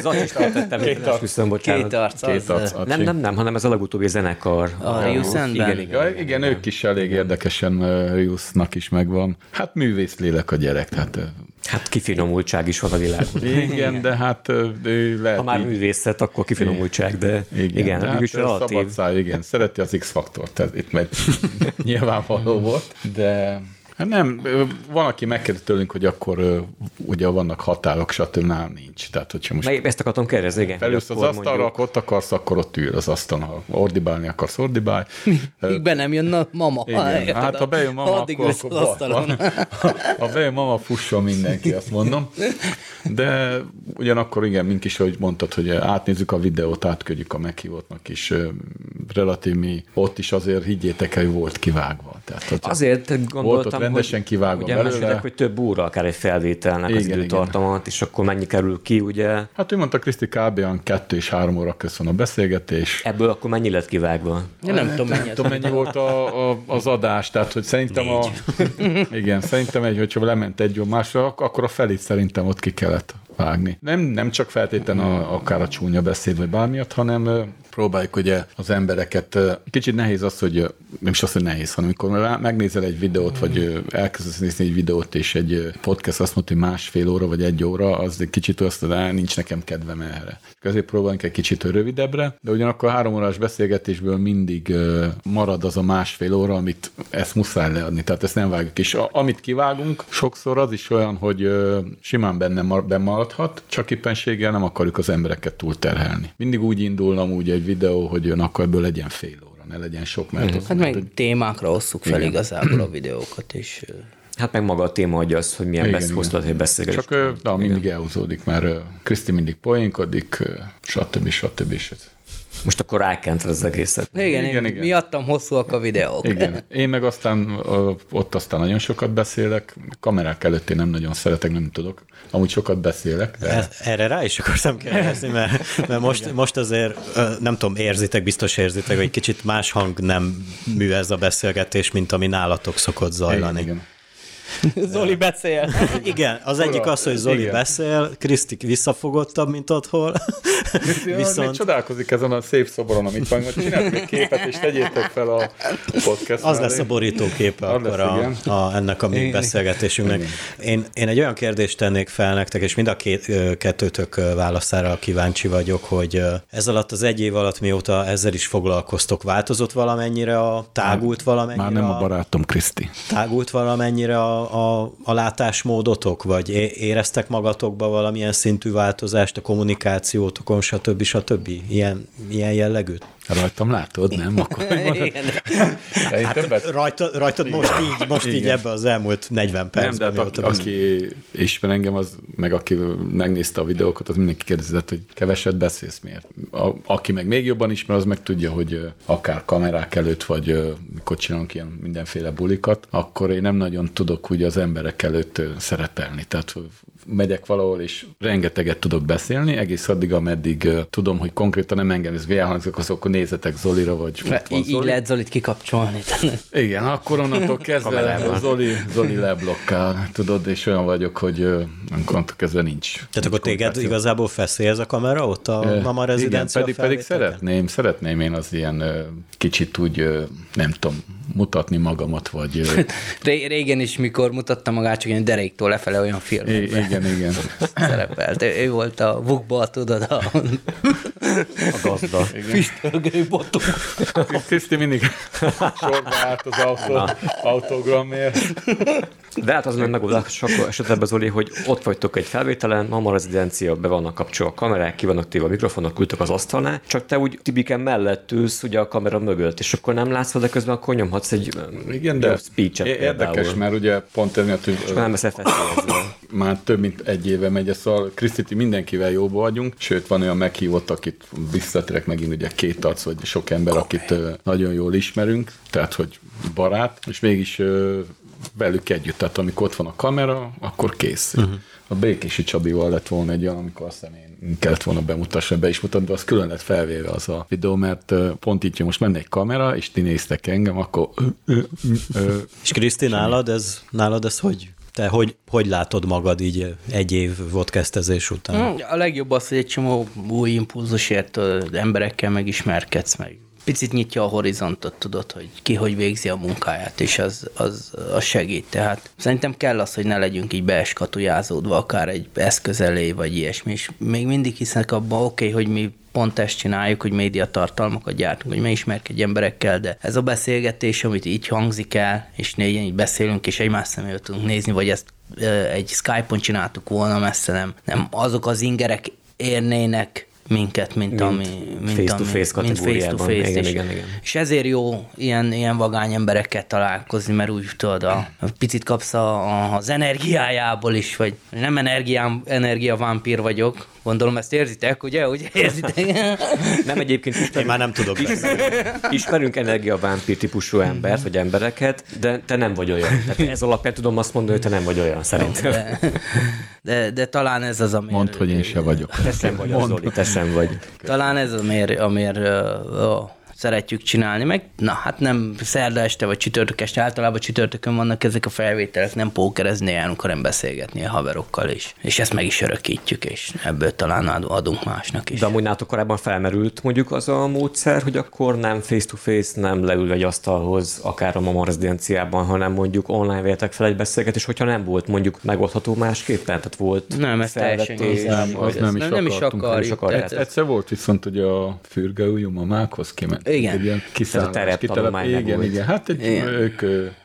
Zacsis tettem, Két arc. Viszont, bocsánat. Két arc. Két az, arc. Nem, nem, nem, hanem ez a legutóbbi zenekar. A Rius igen, igen, igen, ők is elég érdekesen Riusnak is megvan. Hát művész lélek a gyerek, tehát Hát kifinomultság is van a világban. igen, de hát ő lehet Ha már így- művészet, akkor kifinomultság, de igen, igen de hát relatív. szabad száj, igen, szereti az X-faktort, ez itt meg nyilvánvaló volt, de Hát nem, van, aki megkérdezi tőlünk, hogy akkor ugye vannak határok, stb. Nál nincs. Tehát, hogyha most Meg ezt akartam kérdezni, igen. felülsz az asztalra, mondjuk- akkor ott akarsz, akkor ott ül az asztalon. Ha ordibálni akarsz, ordibálj. Míg be nem jön a mama. Igen, hát ha bejön mama, Addig akkor, akkor az asztalon. ha bejön mama, fusson mindenki, azt mondom. De ugyanakkor igen, mink is, hogy mondtad, hogy átnézzük a videót, átküldjük a meghívottnak is. Relatív mi ott is azért higgyétek el, hogy volt kivágva. Tehát, Azért gondoltam, rendesen hogy, kivágva ugye belőle. meséltek, hogy több óra akár egy felvételnek az Igen, időtartamat, és akkor mennyi kerül ki, ugye? Hát ő mondta, Kriszti kb. olyan kettő és három óra közt van a beszélgetés. Ebből akkor mennyi lett kivágva? Én nem tudom, mennyi Nem tudom, mennyi volt a, a, az adás, tehát hogy szerintem a... Igen, szerintem egy, hogyha lement egy jó másra, ak- akkor a felét szerintem ott ki kellett vágni. Nem, nem csak feltétlenül a, akár a csúnya beszéd, vagy bármiatt, hanem próbáljuk ugye az embereket, kicsit nehéz az, hogy nem is az, hogy nehéz, hanem amikor megnézel egy videót, vagy elkezdesz nézni egy videót, és egy podcast azt mondja, hogy másfél óra, vagy egy óra, az egy kicsit azt mondja, "Á, nincs nekem kedvem erre. Ezért próbálunk egy kicsit rövidebbre, de ugyanakkor három órás beszélgetésből mindig marad az a másfél óra, amit ezt muszáj leadni, tehát ezt nem vágjuk. És amit kivágunk, sokszor az is olyan, hogy simán benne mar- bemaradhat, csak éppenséggel nem akarjuk az embereket túlterhelni. Mindig úgy indul amúgy egy videó, hogy jön, akkor ebből legyen fél óra, ne legyen sok, mert az, Hát meg témákra osszuk fel Igen. igazából a videókat, és Hát meg maga a téma adja az, hogy milyen besz- hosszú beszélgetés. Csak na, mindig elhúzódik, mert Kriszti mindig poénkodik, ö, stb. stb. stb. Most akkor rákented az egészet. igen, Igen, igen, én igen. miattam hosszúak a videók. Igen. Én meg aztán ott aztán nagyon sokat beszélek, kamerák előtt én nem nagyon szeretek, nem tudok. Amúgy sokat beszélek, de Ez, erre rá is akartam kérdezni, mert, mert most, most azért, nem tudom, érzitek, biztos érzitek, hogy egy kicsit más hang nem mű ez a beszélgetés, mint ami nálatok szokott zajlani. igen, igen. Zoli beszél. Igen, az egyik az, hogy Zoli Igen. beszél, Krisztik visszafogottabb, mint otthon, Viszont... Még csodálkozik ezen a szép szoboron, amit van, hogy csináljuk egy képet, és tegyétek fel a podcast Az lesz a borítóképe akkor a, a, ennek a mi beszélgetésünknek. Én, én egy olyan kérdést tennék fel nektek, és mind a két, kettőtök válaszára kíváncsi vagyok, hogy ez alatt az egy év alatt, mióta ezzel is foglalkoztok, változott valamennyire a tágult valamennyire? Már nem a barátom, Kriszti. Tágult valamennyire a, a, a látásmódotok, vagy éreztek magatokba valamilyen szintű változást a kommunikációtokon, stb. stb. Ilyen, ilyen jellegűt? Rajtam látod, nem? Akkor hát, rajta, rajtad most így, most így ebbe az elmúlt 40 percben. Nem, de hát, aki ismer engem, az, meg aki megnézte a videókat, az mindenki kérdezett, hogy keveset beszélsz miért. A, aki meg még jobban ismer, az meg tudja, hogy akár kamerák előtt, vagy mikor csinálunk ilyen mindenféle bulikat, akkor én nem nagyon tudok ugye az emberek előtt szerepelni. Tehát megyek valahol, és rengeteget tudok beszélni, egész addig, ameddig tudom, hogy konkrétan nem engem ez elhangzik, az akkor nézzetek Zolira, vagy ott van Így Zoli. lehet Zolit kikapcsolni. Igen, akkor onnantól kezdve Zoli, Zoli leblokkál, tudod, és olyan vagyok, hogy onnantól kezdve nincs. Tehát akkor téged igazából feszély ez a kamera ott a Mama rezidencia Igen, pedig, pedig szeretném, szeretném én az ilyen kicsit úgy, nem tudom, mutatni magamat, vagy... Régen is, mikor mutatta magát, csak ilyen deréktól lefele olyan filmekben. Igen, igen. Szerepelt. Ő volt a vukba, tudod, a, a gazda. Füstölgő botok. Kriszti mindig sorba állt az autó, autogramért. De hát az meg sok esetben Zoli, hogy ott vagytok egy felvételen, a rezidencia, be vannak kapcsolva a kamerák, ki vannak téve a mikrofonok, ültök az asztalnál, csak te úgy tibiken mellett ülsz ugye a kamera mögött, és akkor nem látsz, de közben akkor nyomhatsz egy Igen, de speech Érdekes, például. mert ugye pont emiatt, hogy és nem lesz már több mint egy éve megy, szóval Krisztiti mindenkivel jóba vagyunk, sőt van olyan meghívott, akit visszatérek megint ugye két arc, vagy sok ember, akit nagyon jól ismerünk, tehát hogy barát, és mégis velük együtt, tehát amikor ott van a kamera, akkor kész. Uh-huh. A Békési Csabival lett volna egy olyan, amikor azt én kellett volna bemutatni, be is mutatni, de az külön lett felvéve az a videó, mert pont így, most menne egy kamera, és ti néztek engem, akkor... és Kriszti, nálad ez, nálad ez hogy te hogy, hogy látod magad így egy év vodkesztezés után? Hmm, a legjobb az, hogy egy csomó új impulzusért emberekkel megismerkedsz meg. Picit nyitja a horizontot, tudod, hogy ki hogy végzi a munkáját, és az, az, az segít. Tehát szerintem kell az, hogy ne legyünk így beeskatujázódva akár egy eszköz elé, vagy ilyesmi. És még mindig hisznek abban, oké, okay, hogy mi pont ezt csináljuk, hogy médiatartalmakat gyártunk, hogy megismerkedj emberekkel, de ez a beszélgetés, amit így hangzik el, és négyen így beszélünk, és egymás szemével tudunk nézni, vagy ezt egy Skype-on csináltuk volna messze, nem, nem azok az ingerek érnének minket, mint, mint ami, mint face to face mint face to face. Igen, igen, igen. és ezért jó ilyen, ilyen vagány emberekkel találkozni, mert úgy tudod, a, a picit kapsz a, a, az energiájából is, vagy nem energiám, energiavámpír vagyok, Gondolom ezt érzitek, ugye? Ugye érzitek? nem egyébként ismerünk, Én már nem tudok Ismerünk energiavámpír típusú embert, vagy embereket, de te nem vagy olyan. Tehát ez alapján tudom azt mondani, hogy te nem vagy olyan, szerintem. De, de, de talán ez az, amiért... Mondd, hogy én se vagyok. Te sem vagy, Zoli, te sem vagy. Talán ez az, amiért, amiért uh, szeretjük csinálni, meg na hát nem szerda este vagy csütörtök este, általában csütörtökön vannak ezek a felvételek, nem pókerezni járunk, hanem beszélgetni a haverokkal is. És ezt meg is örökítjük, és ebből talán adunk másnak is. De amúgy nátok korábban felmerült mondjuk az a módszer, hogy akkor nem face-to-face, nem leül egy asztalhoz, akár a mama rezidenciában, hanem mondjuk online véltek fel egy beszélgetés, hogyha nem volt mondjuk megoldható másképpen, tehát volt Nem, ez teljesen az nem, is nem, nem is akarjuk. Egyszer volt viszont, hogy a fürgeújú mamákhoz kiment igen. Egy ilyen kiszállás, tereptanulmány Igen, igen. Hát egy, igen. ők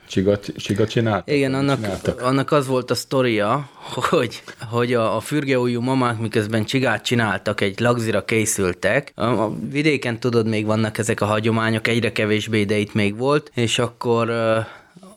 csiga, csiga csináltak. Igen, annak, csináltak. annak az volt a sztoria, hogy, hogy a, a fürgeújú mamák miközben csigát csináltak, egy lagzira készültek. A, a vidéken tudod, még vannak ezek a hagyományok, egyre kevésbé, de itt még volt, és akkor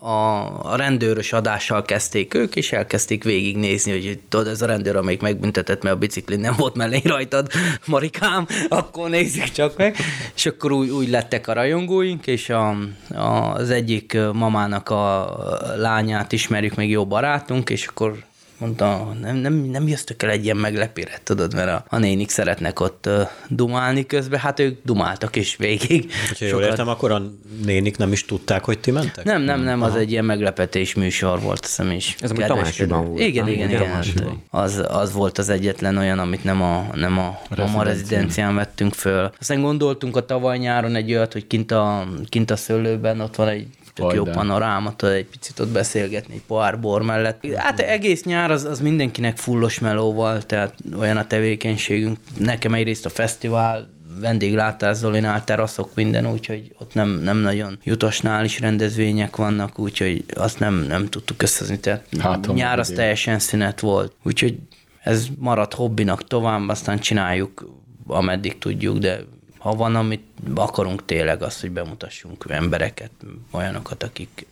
a, a rendőrös adással kezdték ők, és elkezdték végignézni, hogy tudod, ez a rendőr, amelyik megbüntetett, mert a biciklin nem volt mellé rajtad, Marikám, akkor nézzük csak meg. És akkor úgy, úgy lettek a rajongóink, és a, a, az egyik mamának a lányát ismerjük, még jó barátunk, és akkor mondta, nem, nem, nem jöztök el egy ilyen meglepére, tudod, mert a, a nénik szeretnek ott uh, dumálni közben, hát ők dumáltak is végig. Ha jól értem, akkor a nénik nem is tudták, hogy ti mentek? Nem, nem, nem, az egy ilyen meglepetés műsor volt, hiszem is. Ez amúgy Tamásiban volt, Igen, igen, Igen, igen. Az, az volt az egyetlen olyan, amit nem a, nem a Mama rezidencián vettünk föl. Aztán gondoltunk a tavaly nyáron egy olyat, hogy kint a, kint a szőlőben ott van egy tök jó panoráma, tudod, egy picit ott beszélgetni egy pohár bor mellett. Hát egész nyár az, az mindenkinek fullos melóval, tehát olyan a tevékenységünk. Nekem egyrészt a fesztivál, vendéglátás Zolinál, teraszok, minden, úgyhogy ott nem, nem nagyon jutasnál is rendezvények vannak, úgyhogy azt nem, nem tudtuk összezni. Tehát Hát, ha nyár az teljesen szünet volt. Úgyhogy ez maradt hobbinak tovább, aztán csináljuk, ameddig tudjuk, de ha van, amit akarunk tényleg azt, hogy bemutassunk embereket, olyanokat, akik,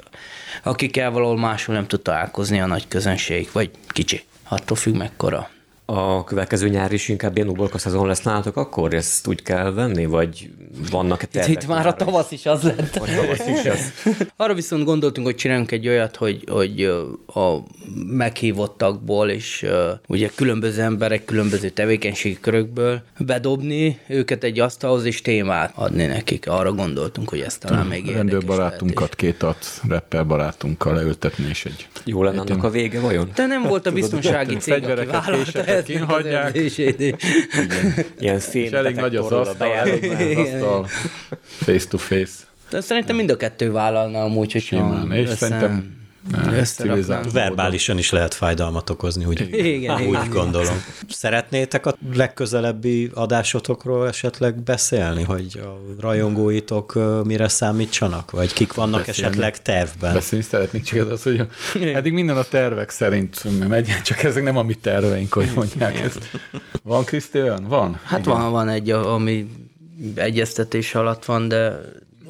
akikkel valahol máshol nem tud találkozni a nagy közönség, vagy kicsi. Attól függ mekkora. A következő nyár is inkább ilyen uborka szezon lesz nálatok, akkor ezt úgy kell venni, vagy vannak-e Itt, tervek? itt már a tavasz is az lett. Vagy tavasz is az. Arra viszont gondoltunk, hogy csináljunk egy olyat, hogy, hogy a meghívottakból és ugye különböző emberek, különböző tevékenységi körökből bedobni őket egy asztalhoz és témát adni nekik. Arra gondoltunk, hogy ez talán még érdekes Rendőrbarátunkat, két arc rapper barátunkkal leültetni, és egy Jó lenne annak a vége, vajon? De nem volt a biztonsági cég, aki vállalta ezt kínhagyják. Ilyen És fém elég nagy az asztal, elég nagy az asztal, face to face. De szerintem mind a kettő vállalna amúgy, hogy Simán. És szerintem civilizált. Verbálisan is lehet fájdalmat okozni, úgy, Igen, úgy igen. gondolom. Szeretnétek a legközelebbi adásotokról esetleg beszélni, hogy a rajongóitok mire számítsanak, vagy kik vannak Beszélni. esetleg tervben? Beszélni szeretnék, csak az, az, hogy eddig minden a tervek szerint megy, csak ezek nem a mi terveink, hogy mondják ezt. Van Kriszti olyan? Van? Hát van, van egy, a- ami egyeztetés alatt van, de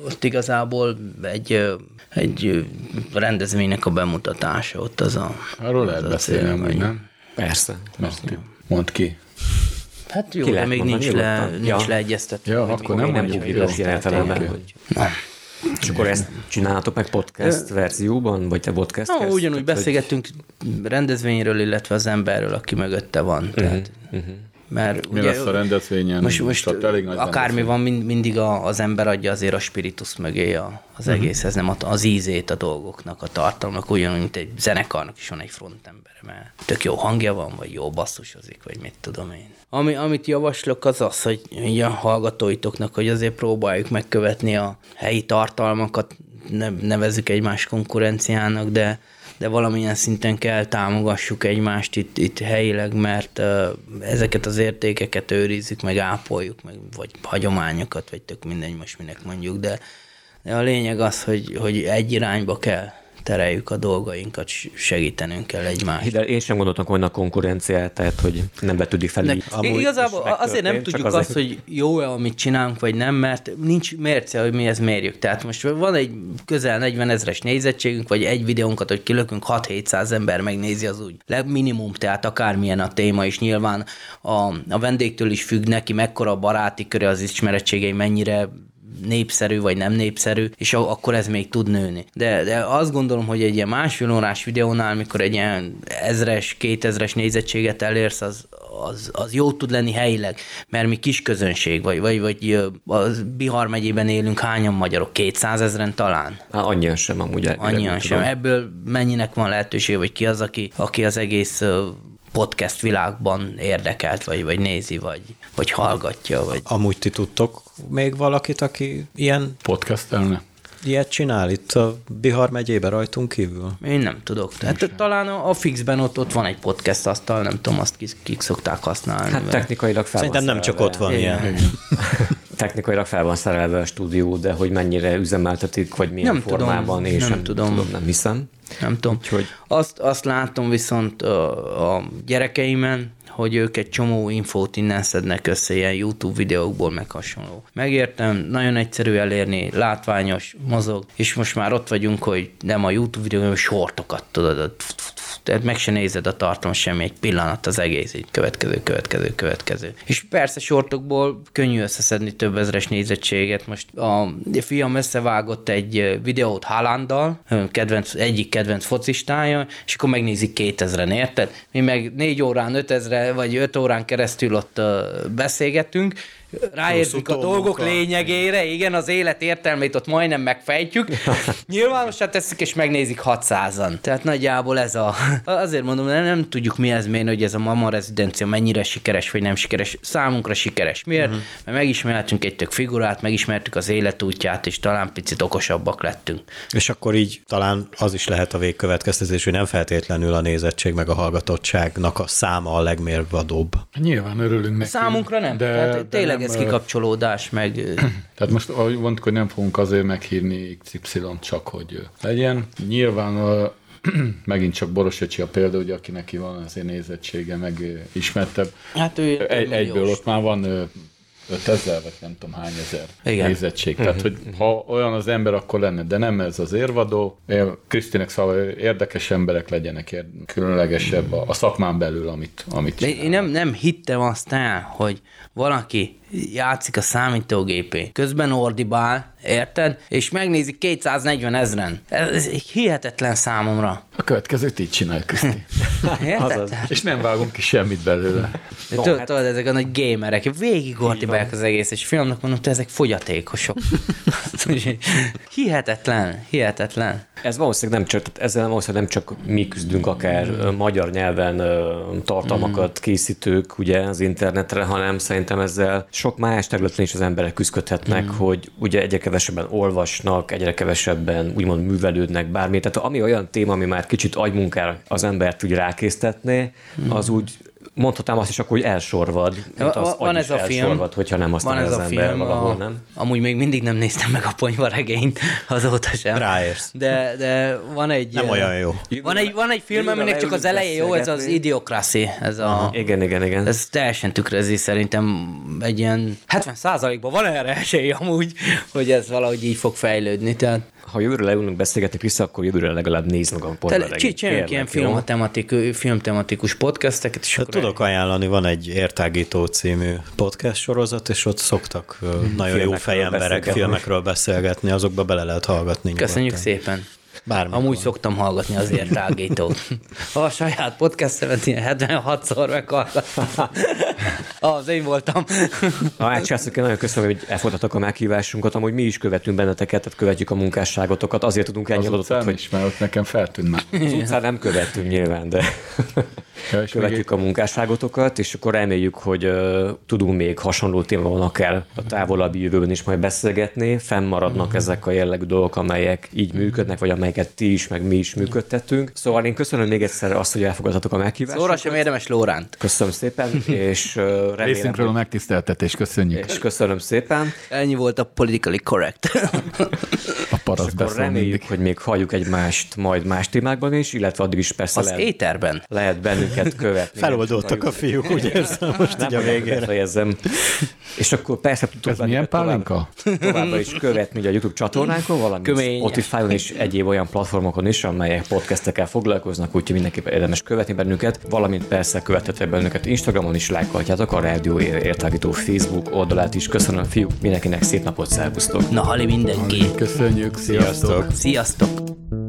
ott igazából egy, egy rendezvénynek a bemutatása, ott az a... Arról lehet beszélni, vagy- nem? Persze. Mert mondd ki. Hát jó, Ki de még nincs, le, nincs Ja. leegyeztetve. Ja, hogy akkor nem vagy, mondjuk hogy ki lesz lesz ilyen történet. értelemben, hogy... És akkor ezt csináltok meg podcast verzióban, vagy te podcast No, ugyanúgy beszélgettünk rendezvényről, illetve az emberről, aki mögötte van. Tehát, mert Mi ugye, lesz a rendezvényen? Most, most Tehát elég nagy akármi van, mind, mindig a, az ember adja azért a spiritus mögé a, az Mhm. uh-huh. egészhez, nem a, az ízét a dolgoknak, a tartalmak, ugyanúgy, mint egy zenekarnak is van egy frontember, mert tök jó hangja van, vagy jó basszusozik, vagy mit tudom én. Ami, amit javaslok, az az, hogy a hallgatóitoknak, hogy azért próbáljuk megkövetni a helyi tartalmakat, ne, nevezzük egymás konkurenciának, de de valamilyen szinten kell támogassuk egymást itt, itt helyileg, mert uh, ezeket az értékeket őrizzük, meg ápoljuk, meg, vagy hagyományokat, vagy tök mindegy most minek mondjuk, de, de a lényeg az, hogy, hogy egy irányba kell tereljük a dolgainkat, segítenünk kell egymást. De én sem gondoltam volna a konkurenciát, tehát hogy nem vetődik fel. Amúgy igazából is azért nem tudjuk azért- azt, hogy jó-e, amit csinálunk, vagy nem, mert nincs mérce, hogy mi ezt mérjük. Tehát most van egy közel 40 ezres nézettségünk, vagy egy videónkat, hogy kilökünk 6-700 ember megnézi az úgy. Minimum, tehát akármilyen a téma, és nyilván a, a vendégtől is függ neki, mekkora a baráti köre, az ismerettségei mennyire népszerű vagy nem népszerű, és akkor ez még tud nőni. De, de azt gondolom, hogy egy ilyen másfél órás videónál, mikor egy ilyen ezres, kétezres nézettséget elérsz, az, az, az jó tud lenni helyileg, mert mi kis közönség, vagy, vagy, vagy ö, a Bihar megyében élünk, hányan magyarok? 200 ezeren talán? Hát annyian sem amúgy. Annyian sem. tudom. Ebből mennyinek van lehetőség, vagy ki az, aki, aki az egész podcast világban érdekelt, vagy, vagy nézi, vagy, vagy hallgatja, vagy Amúgy ti tudtok még valakit, aki ilyen, Podcastelne? ilyet csinál itt a Bihar megyébe rajtunk kívül? Én nem tudok. Tehát talán a, a Fixben ott, ott van egy podcast asztal, nem tudom, azt kik, kik szokták használni. Hát technikailag fel Szerintem nem csak ott van Igen. ilyen. Technikailag fel van szerelve a stúdió, de hogy mennyire üzemeltetik, vagy milyen Nem tudom, formában, én nem sem tudom. tudom, nem hiszem. Nem tudom. Úgyhogy- Azt, azt látom viszont a, a gyerekeimen, hogy ők egy csomó infót innen szednek össze, ilyen YouTube videókból, meg hasonló. Megértem, nagyon egyszerű elérni, látványos, mozog, és most már ott vagyunk, hogy nem a YouTube videó, hanem sortokat tudod, tehát meg se nézed a tartalom semmi, egy pillanat az egész, egy következő, következő, következő. És persze sortokból könnyű összeszedni több ezres nézettséget. Most a fiam összevágott egy videót Haalanddal, kedvenc, egyik kedvenc focistája, és akkor megnézik 2000-en, érted? Mi meg 4 órán, 5000 vagy 5 órán keresztül ott beszélgetünk, ráérzünk a dolgok lényegére, igen, az élet értelmét ott majdnem megfejtjük. Nyilvánosan teszik, és megnézik 600-an. Tehát nagyjából ez a... Azért mondom, nem, nem tudjuk mi ez mérni, hogy ez a mama rezidencia mennyire sikeres, vagy nem sikeres. Számunkra sikeres. Miért? Uh-huh. Mert megismertünk egy tök figurát, megismertük az életútját, és talán picit okosabbak lettünk. És akkor így talán az is lehet a végkövetkeztetés, hogy nem feltétlenül a nézettség meg a hallgatottságnak a száma a legmérvadóbb. Nyilván örülünk neki. Számunkra nem. De, Tehát tényleg ez kikapcsolódás, meg... Tehát most ahogy mondtuk, hogy nem fogunk azért meghívni XY csak, hogy legyen. Nyilván a, megint csak Boros a példa, hogy aki neki van azért nézettsége, meg ismertebb. Hát ő egy, egyből ott már van 5000, vagy nem tudom hány ezer Igen. nézettség. Tehát, hogy ha olyan az ember, akkor lenne, de nem ez az érvadó. Krisztinek szava, érdekes emberek legyenek, különlegesebb a, a szakmán belül, amit, amit Én nem, nem hittem azt el, hogy valaki játszik a számítógépé, közben ordibál, érted? És megnézik 240 ezeren. Ez hihetetlen számomra. A következőt így csináljuk, Kriszti. És nem vágunk ki semmit belőle. No, tudod, hát... tudod, ezek a nagy gamerek, végig ordibálják az egész, és filmnek mondom, hogy ezek fogyatékosok. hihetetlen, hihetetlen. Ez valószínűleg nem csak, ezzel valószínűleg nem csak mi küzdünk, akár mm. magyar nyelven tartalmakat mm. készítők ugye az internetre, hanem szerintem ezzel sok más területen is az emberek küzdködhetnek, mm. hogy ugye egyre kevesebben olvasnak, egyre kevesebben úgymond művelődnek bármi. Tehát ami olyan téma, ami már kicsit agymunkára az embert úgy rákésztetné, mm. az úgy mondhatnám azt is akkor, hogy elsorvad. Az van ez a film, hogyha nem azt van ez az a ember film, valahol, a, nem? Amúgy még mindig nem néztem meg a ponyvaregényt azóta sem. Ráérsz. De, de van egy... Nem olyan jó. Van egy, van egy film, aminek csak az eleje jó, ez az Idiocracy. Ez a, igen, igen, igen. Ez teljesen tükrözi szerintem egy ilyen 70 ban van erre esély amúgy, hogy ez valahogy így fog fejlődni. Tehát ha jövőre leülünk beszélgetni vissza, akkor jövőre legalább nézd meg a portál. Csináljunk ilyen filmtematikus, filmtematikus podcasteket. És hát tudok ajánlani, van egy Értágító című podcast sorozat, és ott szoktak hmm. nagyon jó fejemberek filmekről beszélgetni, azokba bele lehet hallgatni. Köszönjük nyugodtan. szépen. Bármikor. Amúgy szoktam hallgatni az értágítót. a saját podcast-emet ilyen 76-szor meghallgattam. az én voltam. Ha átcsászok, én nagyon köszönöm, hogy elfogadtatok a meghívásunkat. Amúgy mi is követünk benneteket, tehát követjük a munkásságotokat. Azért tudunk ennyi adatot, hogy... is, mert ott nekem feltűnt már. Az utcán nem követünk nyilván, de ja, követjük még... a munkásságotokat, és akkor reméljük, hogy uh, tudunk még hasonló témában akár a távolabbi jövőben is majd beszélgetni. Fennmaradnak mm-hmm. ezek a jellegű dolgok, amelyek így működnek, vagy amelyeket ti is, meg mi is működtettünk. Szóval én köszönöm még egyszer azt, hogy elfogadhatok a meghívást. Szóra sem érdemes Lóránt. Köszönöm szépen, és remélem... Részünkről a megtiszteltetés, köszönjük. És köszönöm szépen. Ennyi volt a politically correct. a paraszt akkor reméljük, mindig. hogy még halljuk egymást majd más témákban is, illetve addig is persze Az lehet, éterben. lehet bennünket követni. Feloldottak a fiúk, úgy érzem most Nem, így a végére. Fejezzem. És akkor persze tudtok Ez milyen pálinka? Továbbra is követni a YouTube csatornánkon, valamint Spotify-on és egyéb olyan platformokon is, amelyek podcastekkel foglalkoznak, úgyhogy mindenképpen érdemes követni bennünket, valamint persze követhetek bennünket Instagramon is, lájkolhatjátok a Rádió Értágító Facebook oldalát is. Köszönöm fiúk, mindenkinek szép napot, szervusztok! Na, hali mindenki! Köszönjük, sziasztok! Sziasztok!